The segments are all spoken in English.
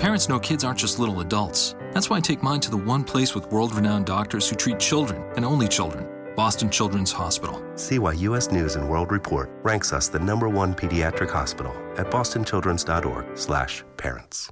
Parents know kids aren't just little adults. That's why I take mine to the one place with world renowned doctors who treat children and only children Boston Children's Hospital. See why U.S. News and World Report ranks us the number one pediatric hospital at bostonchildren's.org/slash parents.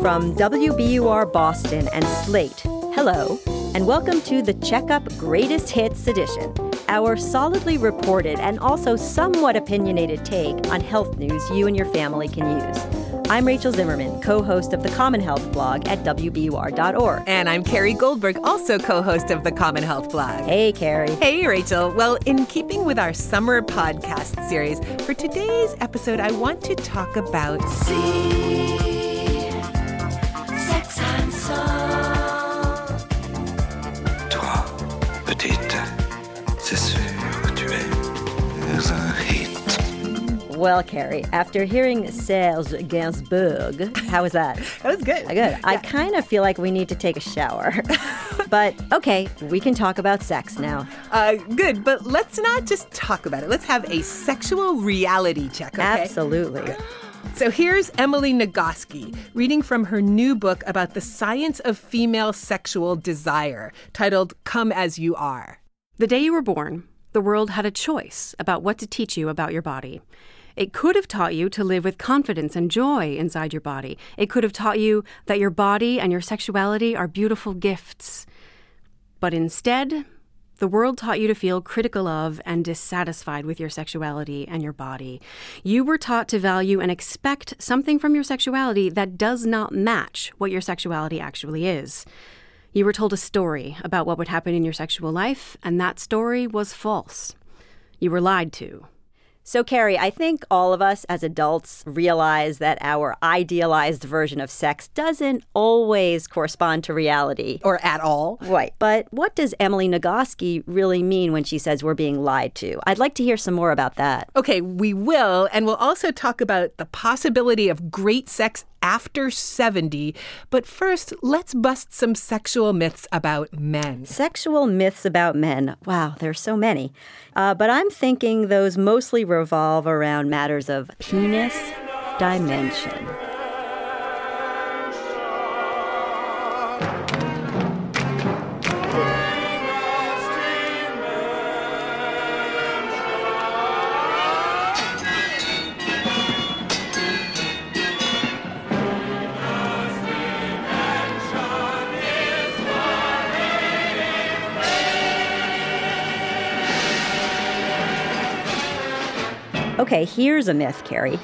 From WBUR Boston and Slate, hello, and welcome to the Checkup Greatest Hits edition, our solidly reported and also somewhat opinionated take on health news you and your family can use. I'm Rachel Zimmerman, co host of the Common Health blog at WBUR.org. And I'm Carey Goldberg, also co host of the Common Health blog. Hey, Carrie. Hey, Rachel. Well, in keeping with our summer podcast series, for today's episode, I want to talk about. Well, Carey, after hearing Serge Gainsbourg, how was that? That was good. Good. I kind of feel like we need to take a shower. but okay, we can talk about sex now. Uh, good, but let's not just talk about it. Let's have a sexual reality check, okay? Absolutely. So here's Emily Nagoski reading from her new book about the science of female sexual desire, titled Come As You Are. The day you were born, the world had a choice about what to teach you about your body. It could have taught you to live with confidence and joy inside your body. It could have taught you that your body and your sexuality are beautiful gifts. But instead, the world taught you to feel critical of and dissatisfied with your sexuality and your body. You were taught to value and expect something from your sexuality that does not match what your sexuality actually is. You were told a story about what would happen in your sexual life, and that story was false. You were lied to. So, Carey, I think all of us as adults realize that our idealized version of sex doesn't always correspond to reality. Or at all. Right. But what does Emily Nagoski really mean when she says we're being lied to? I'd like to hear some more about that. Okay, we will, and we'll also talk about the possibility of great sex after 70. But first, let's bust some sexual myths about men. Sexual myths about men. Wow, there's so many. Uh, but I'm thinking those mostly revolve around matters of penis dimension. Okay, here's a myth, Carey.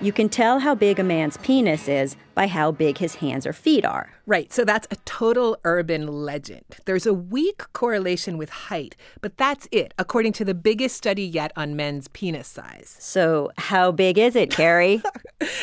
You can tell how big a man's penis is by how big his hands or feet are. Right, so that's a total urban legend. There's a weak correlation with height, but that's it, according to the biggest study yet on men's penis size. So, how big is it, Carey?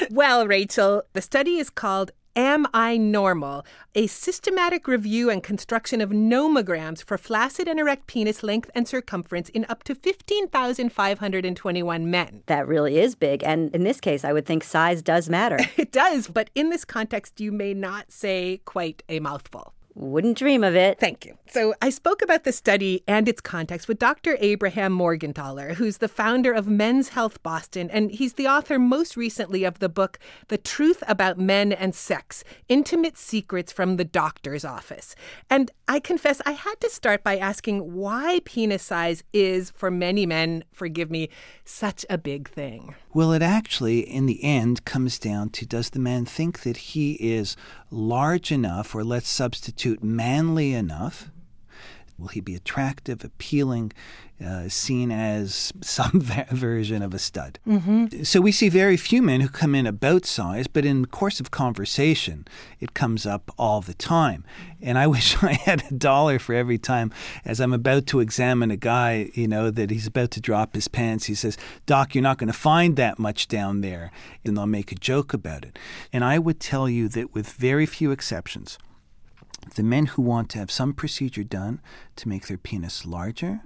Well, Rachel, the study is called Am I Normal? A systematic review and construction of nomograms for flaccid and erect penis length and circumference in up to 15,521 men. that really is big. And in this case, I would think size does matter. It does, but in this context, you may not say quite a mouthful. Wouldn't dream of it. Thank you. So, I spoke about the study and its context with Dr. Abraham Morgenthaler, who's the founder of Men's Health Boston, and he's the author most recently of the book, The Truth About Men and Sex Intimate Secrets from the Doctor's Office. And I confess, I had to start by asking why penis size is, for many men, forgive me, such a big thing. Well, it actually, in the end, comes down to does the man think that he is large enough, or let's substitute manly enough? Will he be attractive, appealing, uh, seen as some version of a stud? Mm-hmm. So we see very few men who come in about size, but in the course of conversation, it comes up all the time. And I wish I had a dollar for every time as I'm about to examine a guy, you know, that he's about to drop his pants. He says, Doc, you're not going to find that much down there. And they'll make a joke about it. And I would tell you that with very few exceptions, the men who want to have some procedure done to make their penis larger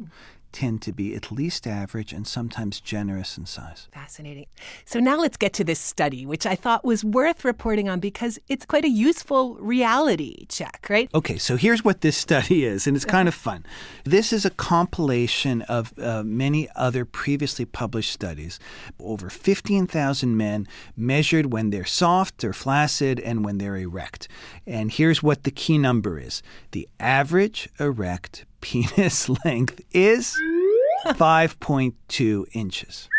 tend to be at least average and sometimes generous in size. Fascinating. So now let's get to this study, which I thought was worth reporting on because it's quite a useful reality check, right? Okay, so here's what this study is, and it's kind of fun. This is a compilation of uh, many other previously published studies. Over 15,000 men measured when they're soft or flaccid and when they're erect. And here's what the key number is the average erect penis length is 5.2 inches.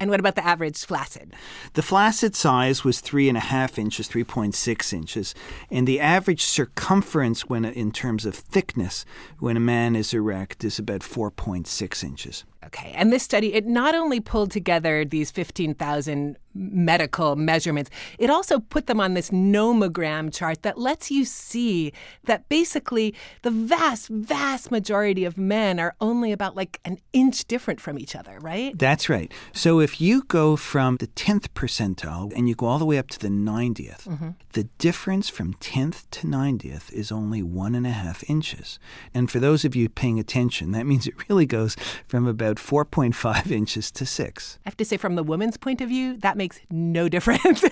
And what about the average flaccid? The flaccid size was three and a half inches, 3.6 inches, and the average circumference, when in terms of thickness, when a man is erect, is about 4.6 inches. Okay. And this study, it not only pulled together these 15,000 medical measurements, it also put them on this nomogram chart that lets you see that basically the vast, vast majority of men are only about like an inch different from each other, right? That's right. So if you go from the 10th percentile and you go all the way up to the 90th, mm-hmm. the difference from 10th to 90th is only one and a half inches. And for those of you paying attention, that means it really goes from about 4.5 inches to 6. I have to say, from the woman's point of view, that makes no difference.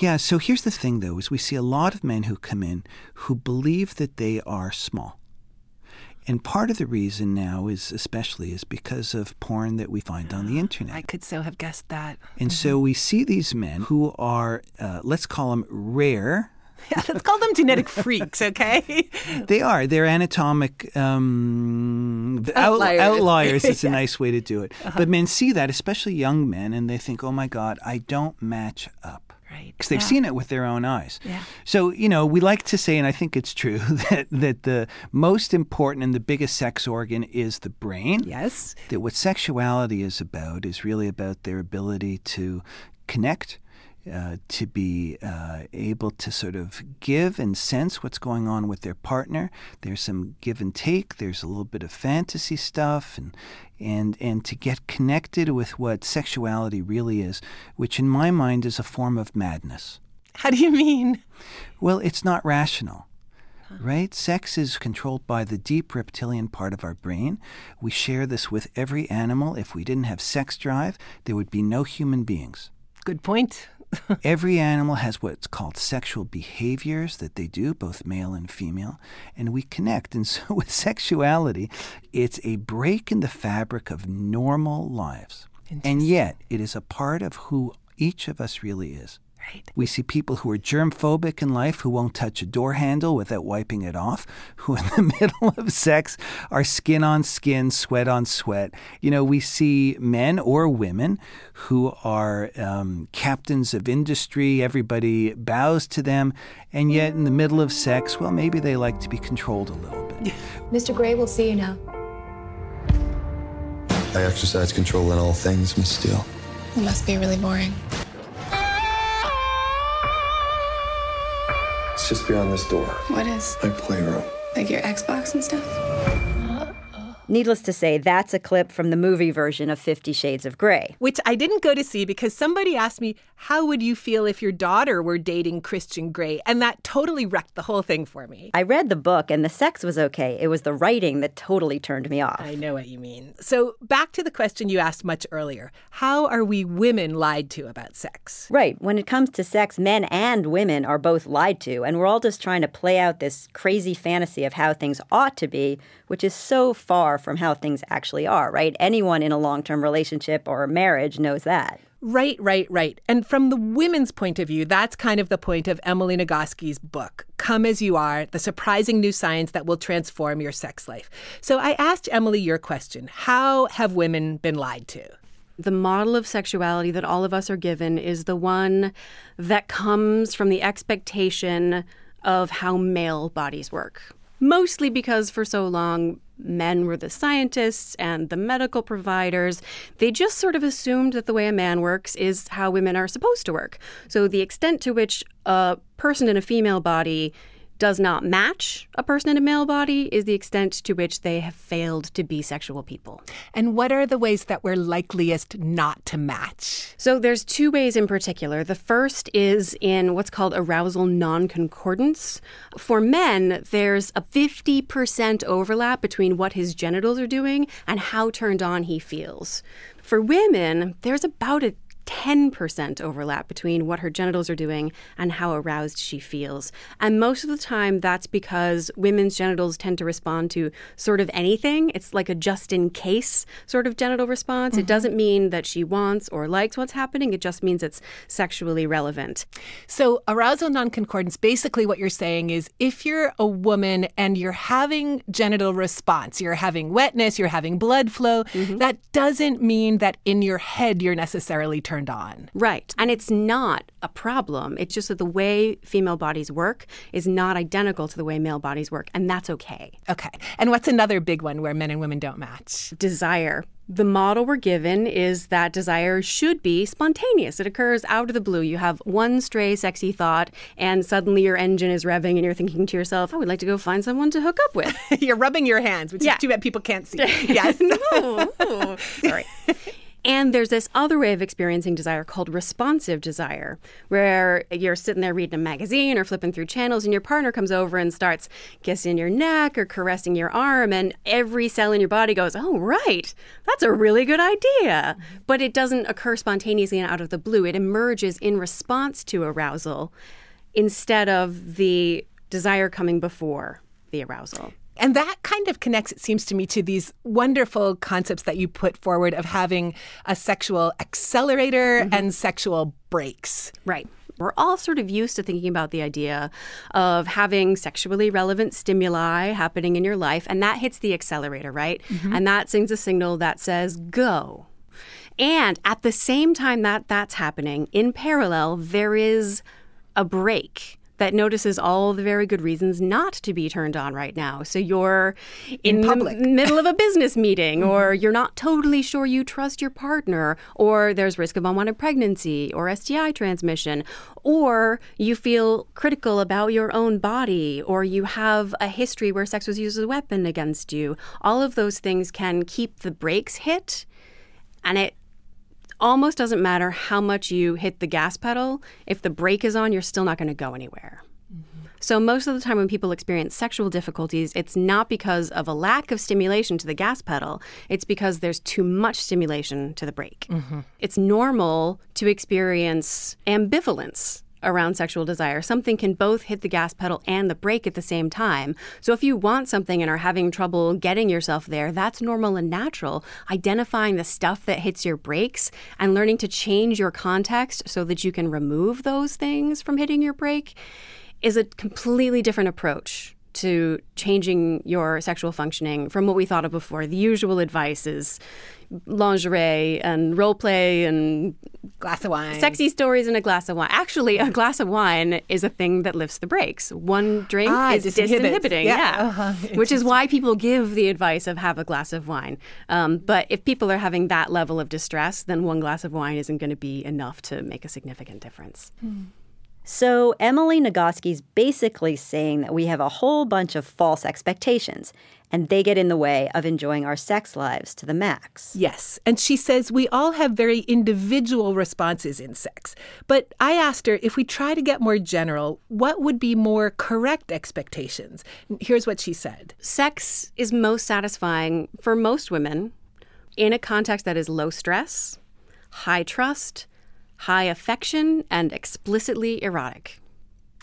Yeah, so here's the thing though, is we see a lot of men who come in who believe that they are small. And part of the reason now is especially is because of porn that we find on the internet. I could so have guessed that. And so we see these men who are, uh, let's call them rare. Yeah, let's call them genetic freaks, okay? They are. They're anatomic um, Outliers. outliers. It's a nice way to do it. But men see that, especially young men, and they think, oh my God, I don't match up. Right. Because they've Yeah. seen it with their own eyes. Yeah. So, you know, we like to say, and I think it's true, that, that the most important and the biggest sex organ is the brain. Yes. That what sexuality is about is really about their ability to connect, uh, to be uh, able to sort of give and sense what's going on with their partner. There's some give and take. There's a little bit of fantasy stuff, and and and to get connected with what sexuality really is, which in my mind is a form of madness. How do you mean? Well, it's not rational. Right? Sex is controlled by the deep reptilian part of our brain. We share this with every animal. If we didn't have sex drive, there would be no human beings. Good point. Every animal has what's called sexual behaviors that they do, both male and female, and we connect. And so with sexuality, it's a break in the fabric of normal lives. And yet, it is a part of who each of us really is. Right. We see people who are germ phobic in life who won't touch a door handle without wiping it off, who in the middle of sex are skin on skin, sweat on sweat. You know, we see men or women who are um, captains of industry, everybody bows to them, and yet in the middle of sex, well, maybe they like to be controlled a little bit. Mr. Grey will see you now. I exercise control in all things, Miss Steele. It must be really boring. Just beyond this door. What is? My playroom. Like your Xbox and stuff? Needless to say, that's a clip from the movie version of Fifty Shades of Grey. Which I didn't go to see because somebody asked me, How would you feel if your daughter were dating Christian Grey? And that totally wrecked the whole thing for me. I read the book and the sex was okay. It was the writing that totally turned me off. I know what you mean. So, back to the question you asked much earlier How are we women lied to about sex? Right. When it comes to sex, men and women are both lied to, and we're all just trying to play out this crazy fantasy of how things ought to be, which is so far from how things actually are, right? Anyone in a long term relationship or a marriage knows that. Right, right, right. And from the women's point of view, that's kind of the point of Emily Nagoski's book, Come As You Are The Surprising New Science That Will Transform Your Sex Life. So I asked Emily your question How have women been lied to? the model of sexuality that all of us are given is the one that comes from the expectation of how male bodies work. Mostly because for so long, men were the scientists and the medical providers. They just sort of assumed that the way a man works is how women are supposed to work. So the extent to which a person in a female body does not match a person in a male body is the extent to which they have failed to be sexual people. And what are the ways that we're likeliest not to match? So there's two ways in particular. The first is in what's called arousal non-concordance. For men, there's a 50% overlap between what his genitals are doing and how turned on he feels. For women, there's about a 10% overlap between what her genitals are doing and how aroused she feels. And most of the time, that's because women's genitals tend to respond to sort of anything. It's like a just in case sort of genital response. Mm-hmm. It doesn't mean that she wants or likes what's happening, it just means it's sexually relevant. So, arousal non-concordance basically what you're saying is if you're a woman and you're having genital response, you're having wetness, you're having blood flow, mm-hmm. that doesn't mean that in your head you're necessarily turned on. Right. And it's not a problem. It's just that the way female bodies work is not identical to the way male bodies work, and that's okay. Okay. And what's another big one where men and women don't match? Desire. The model we're given is that desire should be spontaneous. It occurs out of the blue. You have one stray sexy thought, and suddenly your engine is revving, and you're thinking to yourself, oh, I would like to go find someone to hook up with. you're rubbing your hands, which yeah. is too bad people can't see. yes. no. Sorry. And there's this other way of experiencing desire called responsive desire, where you're sitting there reading a magazine or flipping through channels, and your partner comes over and starts kissing your neck or caressing your arm, and every cell in your body goes, Oh, right, that's a really good idea. But it doesn't occur spontaneously and out of the blue, it emerges in response to arousal instead of the desire coming before the arousal. And that kind of connects, it seems to me, to these wonderful concepts that you put forward of having a sexual accelerator mm-hmm. and sexual brakes. Right. We're all sort of used to thinking about the idea of having sexually relevant stimuli happening in your life, and that hits the accelerator, right? Mm-hmm. And that sends a signal that says, go. And at the same time that that's happening, in parallel, there is a brake that notices all the very good reasons not to be turned on right now. So you're in, in public. the middle of a business meeting, mm-hmm. or you're not totally sure you trust your partner, or there's risk of unwanted pregnancy or STI transmission, or you feel critical about your own body, or you have a history where sex was used as a weapon against you. All of those things can keep the brakes hit. And it almost doesn't matter how much you hit the gas pedal. If the brake is on, you're still not going to go anywhere. Mm-hmm. So, most of the time when people experience sexual difficulties, it's not because of a lack of stimulation to the gas pedal, it's because there's too much stimulation to the brake. Mm-hmm. It's normal to experience ambivalence around sexual desire. Something can both hit the gas pedal and the brake at the same time. So if you want something and are having trouble getting yourself there, that's normal and natural. Identifying the stuff that hits your brakes and learning to change your context so that you can remove those things from hitting your brake is a completely different approach to changing your sexual functioning from what we thought of before. The usual advice is lingerie and role play and glass of wine. Sexy stories and a glass of wine. Actually, a glass of wine is a thing that lifts the brakes. One drink ah, is disinhibiting. Yeah. yeah. Uh-huh. Which is why people give the advice of have a glass of wine. Um, but if people are having that level of distress, then one glass of wine isn't going to be enough to make a significant difference. Hmm. So, Emily Nagoski's basically saying that we have a whole bunch of false expectations, and they get in the way of enjoying our sex lives to the max. Yes. And she says we all have very individual responses in sex. But I asked her if we try to get more general, what would be more correct expectations? Here's what she said Sex is most satisfying for most women in a context that is low stress, high trust, high affection, and explicitly erotic.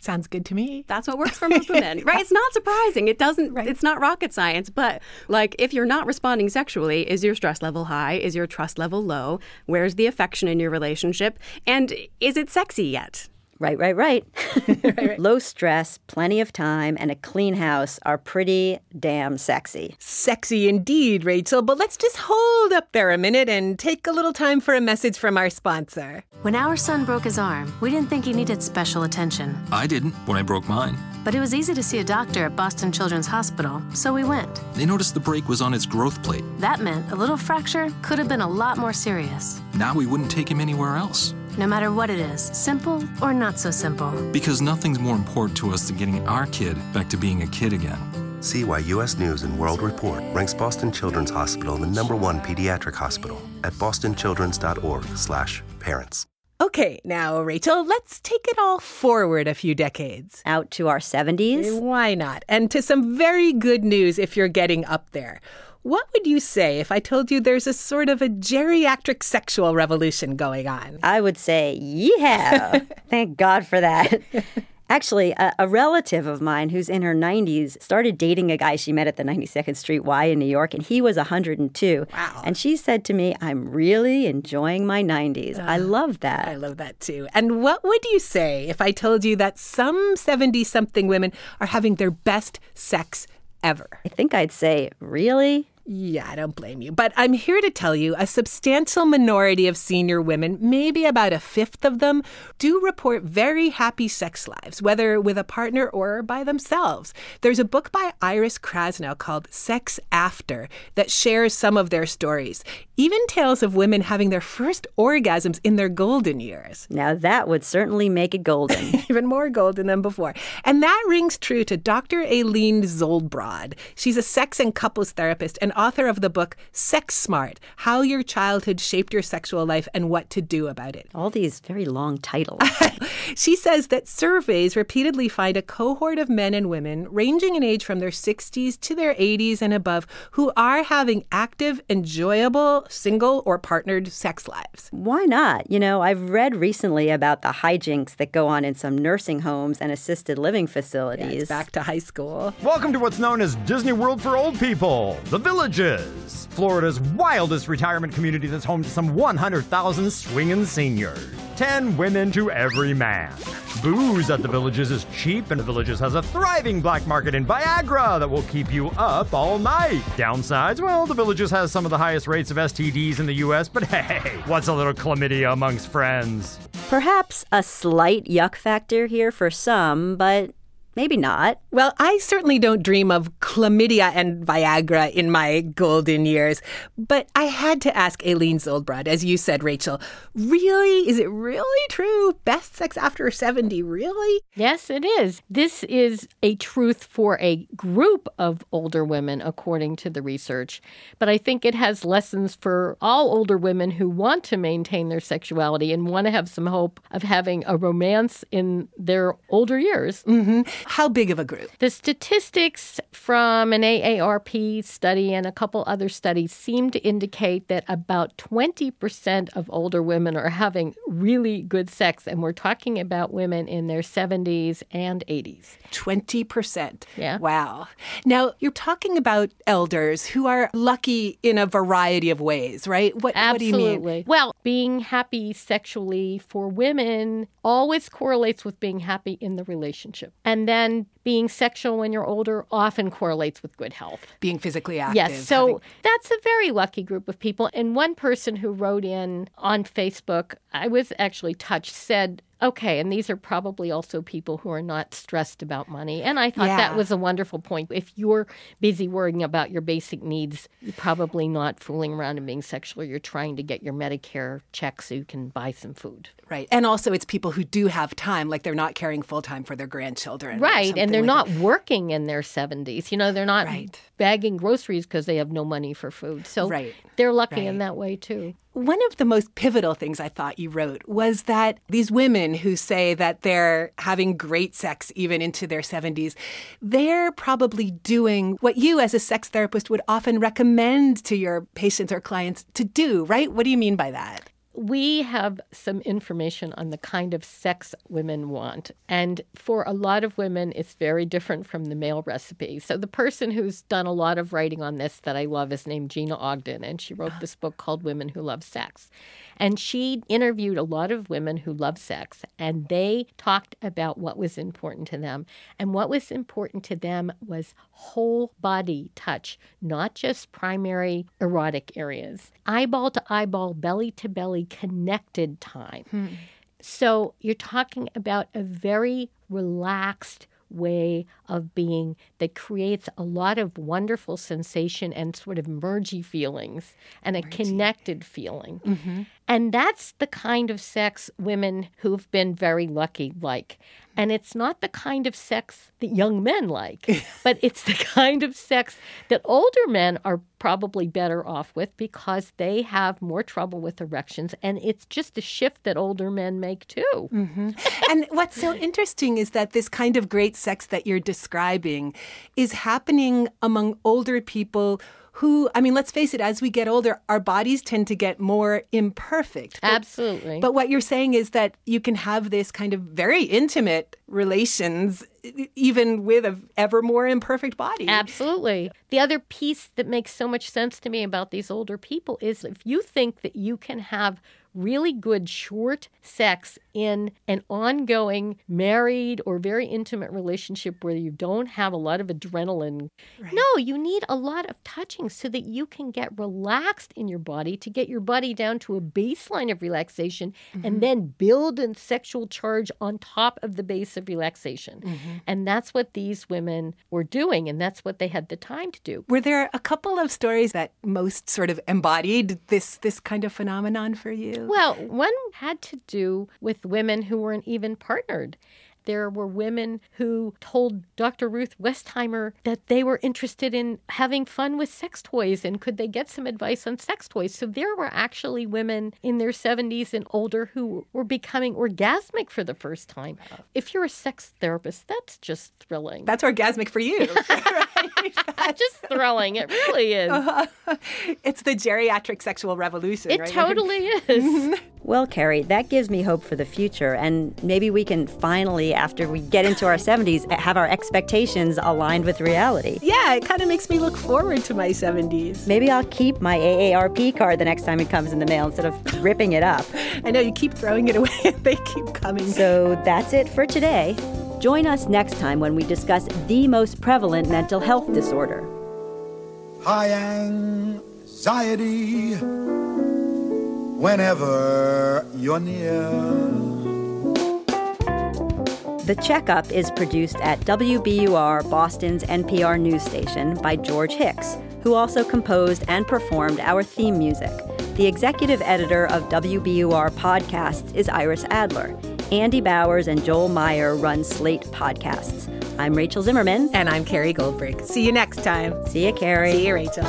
Sounds good to me. That's what works for most women, right? It's not surprising. It doesn't. Right. It's not rocket science. But like, if you're not responding sexually, is your stress level high? Is your trust level low? Where's the affection in your relationship? And is it sexy yet? Right, right, right. right, right. Low stress, plenty of time, and a clean house are pretty damn sexy. Sexy indeed, Rachel. But let's just hold up there a minute and take a little time for a message from our sponsor. When our son broke his arm, we didn't think he needed special attention. I didn't when I broke mine. But it was easy to see a doctor at Boston Children's Hospital, so we went. They noticed the break was on its growth plate. That meant a little fracture could have been a lot more serious. Now we wouldn't take him anywhere else. No matter what it is, simple or not so simple. Because nothing's more important to us than getting our kid back to being a kid again. See why U.S. News and World Report ranks Boston Children's Hospital the number one pediatric hospital at bostonchildrens.org/parents. Okay, now, Rachel, let's take it all forward a few decades. Out to our 70s? Eh, why not? And to some very good news if you're getting up there. What would you say if I told you there's a sort of a geriatric sexual revolution going on? I would say, yeah. Thank God for that. Actually, a, a, relative of mine who's in her 90s started dating a guy she met at the 92nd Street Y in New York, and he was 102. Wow. And she said to me, I'm really enjoying my 90s. Uh, I love that. I love that too. And what would you say if I told you that some 70 something women are having their best sex ever? I think I'd say, really? Yeah, I don't blame you. But I'm here to tell you a substantial minority of senior women, maybe about a fifth of them, do report very happy sex lives, whether with a partner or by themselves. There's a book by Iris Krasnow called Sex After that shares some of their stories, even tales of women having their first orgasms in their golden years. Now, that would certainly make it golden. even more golden than before. And that rings true to Dr. Aline Zoldbrod. She's a sex and couples therapist and author of the book Sex Smart How Your Childhood Shaped Your Sexual Life and What to Do About It. All these very long titles. she says that surveys repeatedly find a cohort of men and women ranging in age from their 60s to their 80s and above who are having active, enjoyable, single or partnered sex lives. Why not? You know, I've read recently about the hijinks that go on in some nursing homes and assisted living facilities. Yeah, back to high school. Welcome to what's known as Disney World for old people, the Village Florida's wildest retirement community that's home to some 100,000 swinging seniors. 10 women to every man. Booze at the Villages is cheap, and the Villages has a thriving black market in Viagra that will keep you up all night. Downsides, well, the Villages has some of the highest rates of STDs in the US, but hey, what's a little chlamydia amongst friends? Perhaps a slight yuck factor here for some, but Maybe not. Well, I certainly don't dream of chlamydia and Viagra in my golden years. But I had to ask Aline Zoldbrod, as you said, Rachel, really? Is it really true? Best sex after 70, really? Yes, it is. This is a truth for a group of older women, according to the research. But I think it has lessons for all older women who want to maintain their sexuality and want to have some hope of having a romance in their older years. Mm-hmm. How big of a group? The statistics from an AARP study and a couple other studies seem to indicate that about 20% of older women are having really good sex. And we're talking about women in their 70s and 80s. 20%. Yeah. Wow. Now, you're talking about elders who are lucky in a variety of ways, right? What, Absolutely. what do you mean? Well, being happy sexually for women always correlates with being happy in the relationship. And then then being sexual when you're older often correlates with good health. Being physically active. Yes. So having... that's a very lucky group of people. And one person who wrote in on Facebook, I was actually touched, said, Okay, and these are probably also people who are not stressed about money. And I thought yeah. that was a wonderful point. If you're busy worrying about your basic needs, you're probably not fooling around and being sexual. You're trying to get your Medicare check so you can buy some food. Right. And also, it's people who do have time, like they're not caring full time for their grandchildren. Right. And they're like not that. working in their 70s. You know, they're not right. bagging groceries because they have no money for food. So right. they're lucky right. in that way, too. One of the most pivotal things I thought you wrote was that these women who say that they're having great sex even into their 70s, they're probably doing what you, as a sex therapist, would often recommend to your patients or clients to do, right? What do you mean by that? We have some information on the kind of sex women want. And for a lot of women, it's very different from the male recipe. So the person who's done a lot of writing on this that I love is named Gina Ogden, and she wrote ah. this book called Women Who Love Sex. And she interviewed a lot of women who love sex, and they talked about what was important to them. And what was important to them was whole body touch, not just primary erotic areas. Eyeball to eyeball, belly to belly, connected time. Hmm. So you're talking about a very relaxed, way of being that creates a lot of wonderful sensation and sort of mergy feelings and a connected feeling. Mm-hmm. And that's the kind of sex women who've been very lucky like. And it's not the kind of sex that young men like, but it's the kind of sex that older men are probably better off with because they have more trouble with erections. And it's just a shift that older men make too. Mm-hmm. and what's so interesting is that this kind of great sex that you're describing is happening among older people who, I mean, let's face it, as we get older, our bodies tend to get more imperfect. But, Absolutely. But what you're saying is that you can have this kind of very intimate relations even with a ever more imperfect body. Absolutely. The other piece that makes so much sense to me about these older people is if you think that you can have really good short sex in an ongoing married or very intimate relationship where you don't have a lot of adrenaline. Right. No, you need a lot of touching so that you can get relaxed in your body to get your body down to a baseline of relaxation mm-hmm. and then build a sexual charge on top of the base of relaxation. Mm-hmm. Mm-hmm. And that's what these women were doing and that's what they had the time to do. Were there a couple of stories that most sort of embodied this this kind of phenomenon for you? Well, one had to do with women who weren't even partnered. There were women who told Dr. Ruth Westheimer that they were interested in having fun with sex toys and could they get some advice on sex toys. So there were actually women in their 70s and older who were becoming orgasmic for the first time. If you're a sex therapist, that's just thrilling. That's orgasmic for you. That's just thrilling. It really is. Uh-huh. It's the geriatric sexual revolution. It right? totally is. Well, Carey, that gives me hope for the future. And maybe we can finally, after we get into our 70s, have our expectations aligned with reality. Yeah, it kind of makes me look forward to my 70s. Maybe I'll keep my AARP card the next time it comes in the mail instead of ripping it up. I know you keep throwing it away and they keep coming. So that's it for today. Join us next time when we discuss the most prevalent mental health disorder high anxiety whenever you're near. The Checkup is produced at WBUR Boston's NPR news station by George Hicks, who also composed and performed our theme music. The executive editor of WBUR Podcasts is Iris Adler. Andy Bowers and Joel Meyer run Slate Podcasts. I'm Rachel Zimmerman. And I'm Carey Goldberg. See you next time. See you, Carrie. See you, Rachel.